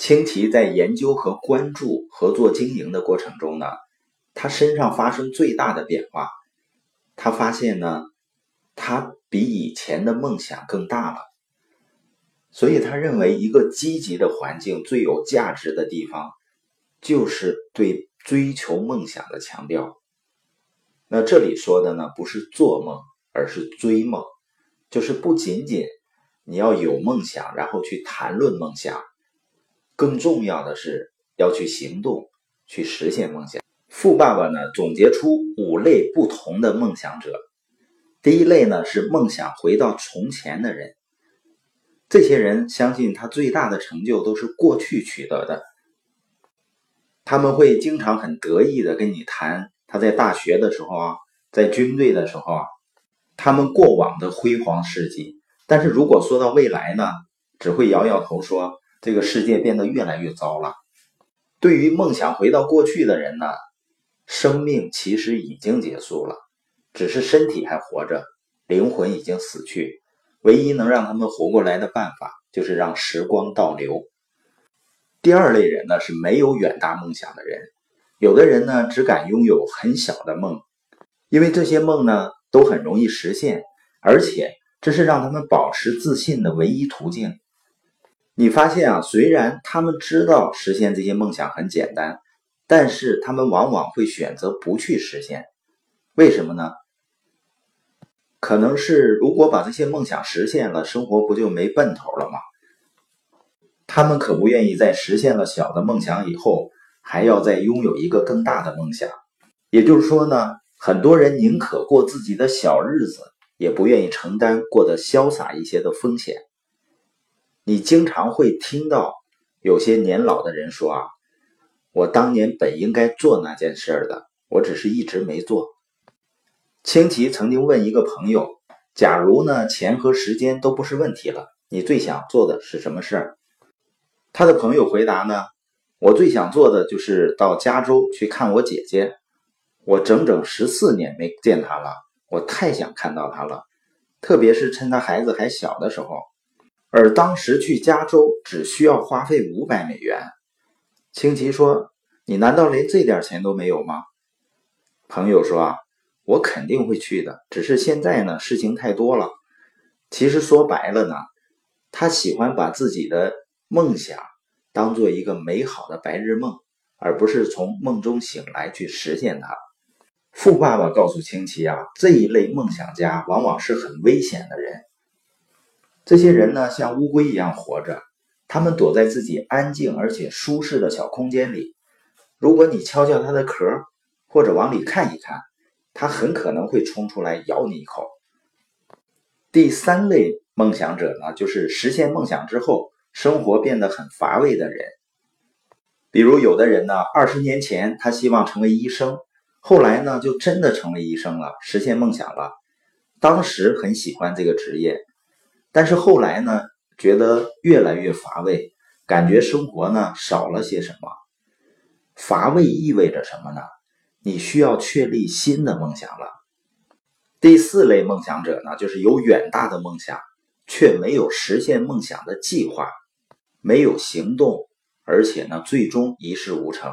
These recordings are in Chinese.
清奇在研究和关注合作经营的过程中呢，他身上发生最大的变化。他发现呢，他比以前的梦想更大了。所以他认为，一个积极的环境最有价值的地方，就是对追求梦想的强调。那这里说的呢，不是做梦，而是追梦，就是不仅仅你要有梦想，然后去谈论梦想。更重要的是要去行动，去实现梦想。富爸爸呢总结出五类不同的梦想者。第一类呢是梦想回到从前的人，这些人相信他最大的成就都是过去取得的。他们会经常很得意的跟你谈他在大学的时候啊，在军队的时候啊，他们过往的辉煌事迹。但是如果说到未来呢，只会摇摇头说。这个世界变得越来越糟了。对于梦想回到过去的人呢，生命其实已经结束了，只是身体还活着，灵魂已经死去。唯一能让他们活过来的办法，就是让时光倒流。第二类人呢，是没有远大梦想的人。有的人呢，只敢拥有很小的梦，因为这些梦呢，都很容易实现，而且这是让他们保持自信的唯一途径。你发现啊，虽然他们知道实现这些梦想很简单，但是他们往往会选择不去实现。为什么呢？可能是如果把这些梦想实现了，生活不就没奔头了吗？他们可不愿意在实现了小的梦想以后，还要再拥有一个更大的梦想。也就是说呢，很多人宁可过自己的小日子，也不愿意承担过得潇洒一些的风险。你经常会听到有些年老的人说：“啊，我当年本应该做那件事的，我只是一直没做。”清奇曾经问一个朋友：“假如呢，钱和时间都不是问题了，你最想做的是什么事儿？”他的朋友回答呢：“我最想做的就是到加州去看我姐姐，我整整十四年没见她了，我太想看到她了，特别是趁她孩子还小的时候。”而当时去加州只需要花费五百美元。清奇说：“你难道连这点钱都没有吗？”朋友说：“啊，我肯定会去的，只是现在呢，事情太多了。其实说白了呢，他喜欢把自己的梦想当做一个美好的白日梦，而不是从梦中醒来去实现它。”富爸爸告诉清奇啊，这一类梦想家往往是很危险的人。这些人呢，像乌龟一样活着，他们躲在自己安静而且舒适的小空间里。如果你敲敲它的壳，或者往里看一看，它很可能会冲出来咬你一口。第三类梦想者呢，就是实现梦想之后，生活变得很乏味的人。比如有的人呢，二十年前他希望成为医生，后来呢，就真的成为医生了，实现梦想了。当时很喜欢这个职业。但是后来呢，觉得越来越乏味，感觉生活呢少了些什么。乏味意味着什么呢？你需要确立新的梦想了。第四类梦想者呢，就是有远大的梦想，却没有实现梦想的计划，没有行动，而且呢，最终一事无成。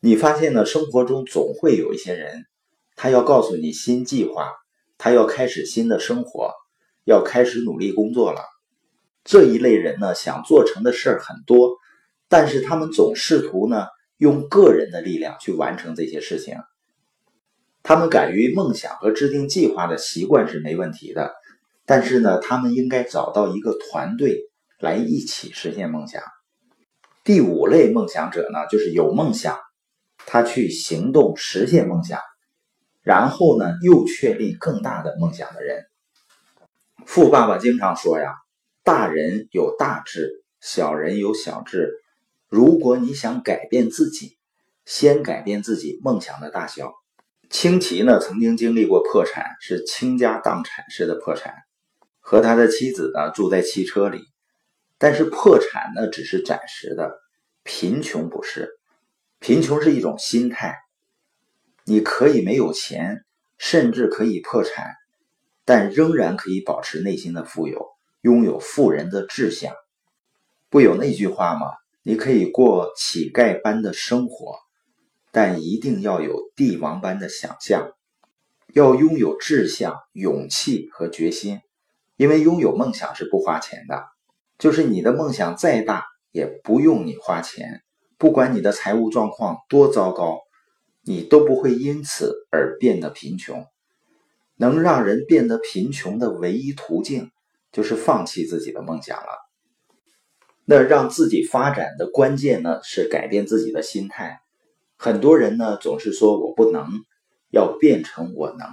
你发现呢，生活中总会有一些人，他要告诉你新计划，他要开始新的生活。要开始努力工作了。这一类人呢，想做成的事儿很多，但是他们总试图呢，用个人的力量去完成这些事情。他们敢于梦想和制定计划的习惯是没问题的，但是呢，他们应该找到一个团队来一起实现梦想。第五类梦想者呢，就是有梦想，他去行动实现梦想，然后呢，又确立更大的梦想的人。富爸爸经常说呀：“大人有大志，小人有小志。如果你想改变自己，先改变自己梦想的大小。”清奇呢，曾经经历过破产，是倾家荡产式的破产，和他的妻子呢住在汽车里。但是破产呢，只是暂时的，贫穷不是。贫穷是一种心态，你可以没有钱，甚至可以破产。但仍然可以保持内心的富有，拥有富人的志向。不有那句话吗？你可以过乞丐般的生活，但一定要有帝王般的想象，要拥有志向、勇气和决心。因为拥有梦想是不花钱的，就是你的梦想再大，也不用你花钱。不管你的财务状况多糟糕，你都不会因此而变得贫穷。能让人变得贫穷的唯一途径，就是放弃自己的梦想了。那让自己发展的关键呢，是改变自己的心态。很多人呢，总是说我不能，要变成我能，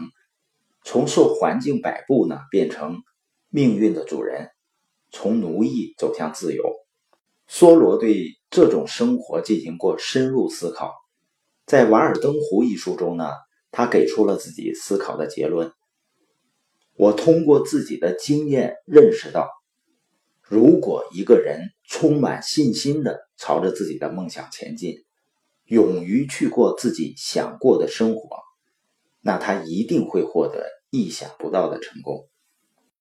从受环境摆布呢，变成。命运的主人，从奴役走向自由。梭罗对这种生活进行过深入思考，在《瓦尔登湖》一书中呢，他给出了自己思考的结论。我通过自己的经验认识到，如果一个人充满信心的朝着自己的梦想前进，勇于去过自己想过的生活，那他一定会获得意想不到的成功。